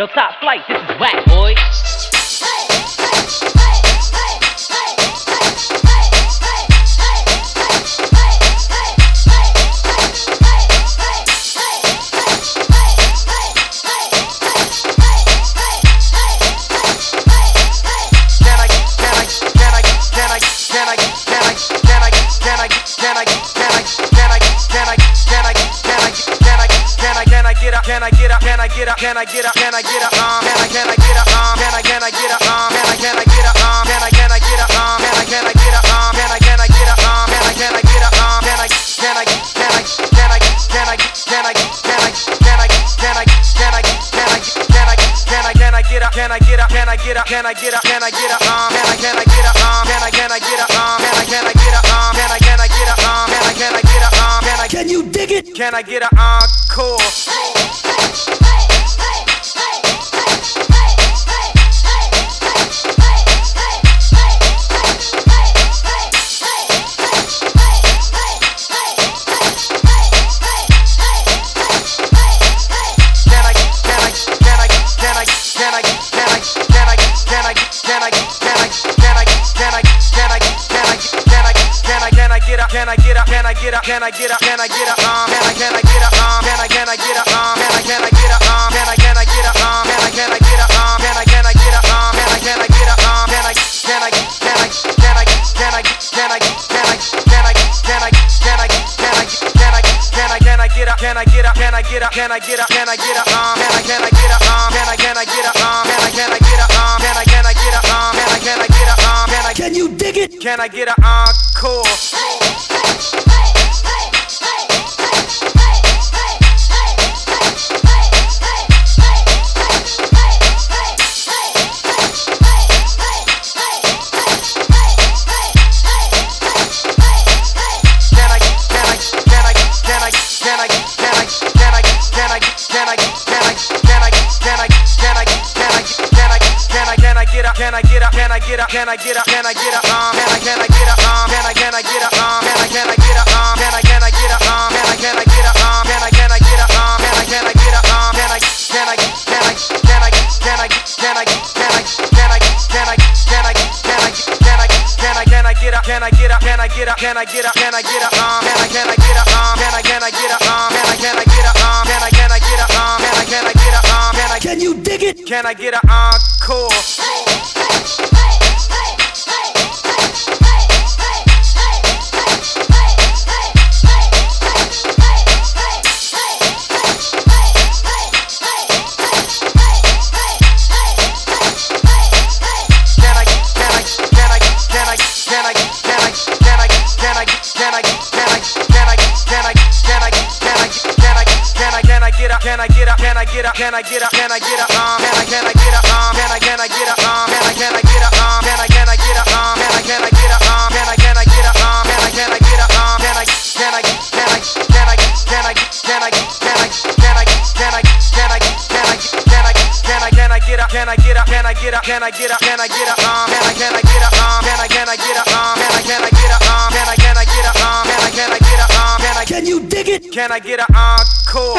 Yo, top flight, this is whack, boy. I get up? Can I get? Um, can I can I get? Um, can I can I get? Um, can I can I get? Um, can I can I get? Um, can I can I get? Um, can I can I get? Um, can I can I get? Um, can I can I can I can I can I can I can I can I can I can I can I can I can I can I get up? Can I get up? Can I get up? Can I get up? Can I get? Um, can I can I get? Um, can I can I get? Um, can I can I get? Um, can I can I get up? Um, can I can I get up? Um, can I Can you dig it? can I get a encore? Can I get up can I get up can I get up can I get up can I get up um can I can I get up um can I can I get up um can I can I get up um can I can I get up um can I can I get up um can I can I get up um can I can I get up um can I get a? can I can I get a? can I can I get a? can I can I get a? can I can I get a? can I can I get a? can I can I get a? can I can I get up and I can I get up and I can I get up and I can I get up and I can I get up um can I can I get up um can I can I get up um can I can I get up um can I can I get up um can I can I get up um can I Can you dig it? can I Can I get a encore? Can I get up can I get up can I get up can I get up can I get up um can I can I get up um can I can I get up um can I can I get up um can I can I get up um can I can I get up um can I can I get up um can I can I get up um can I can I can I can I can I can I can I can I can I can I can I can I can I can I get up can I get up can I get up can I get up and I can I get up um can I can I get up um can I get up and I can I get up um can I get up and I can I get up um can I get up and I can I get up um can I get up and I can I get up um can I get up and I Can you dig it? can I get a encore? Up can I get up can I get up can I get up can I get up um can I can I get up um can I can I get up um can I can I get up um can I can I get up um can I can I get up um can I can I get up um can I can I get up um can I can I can I can I can I can I can I can I can I can I can I can I can I can I get up can I get up can I get up can I get up can I get up um can I can I get up um can I can I get up um can I can I get up um can I can I get up um can I can I get up um can I Can you dig it? can I get a cool.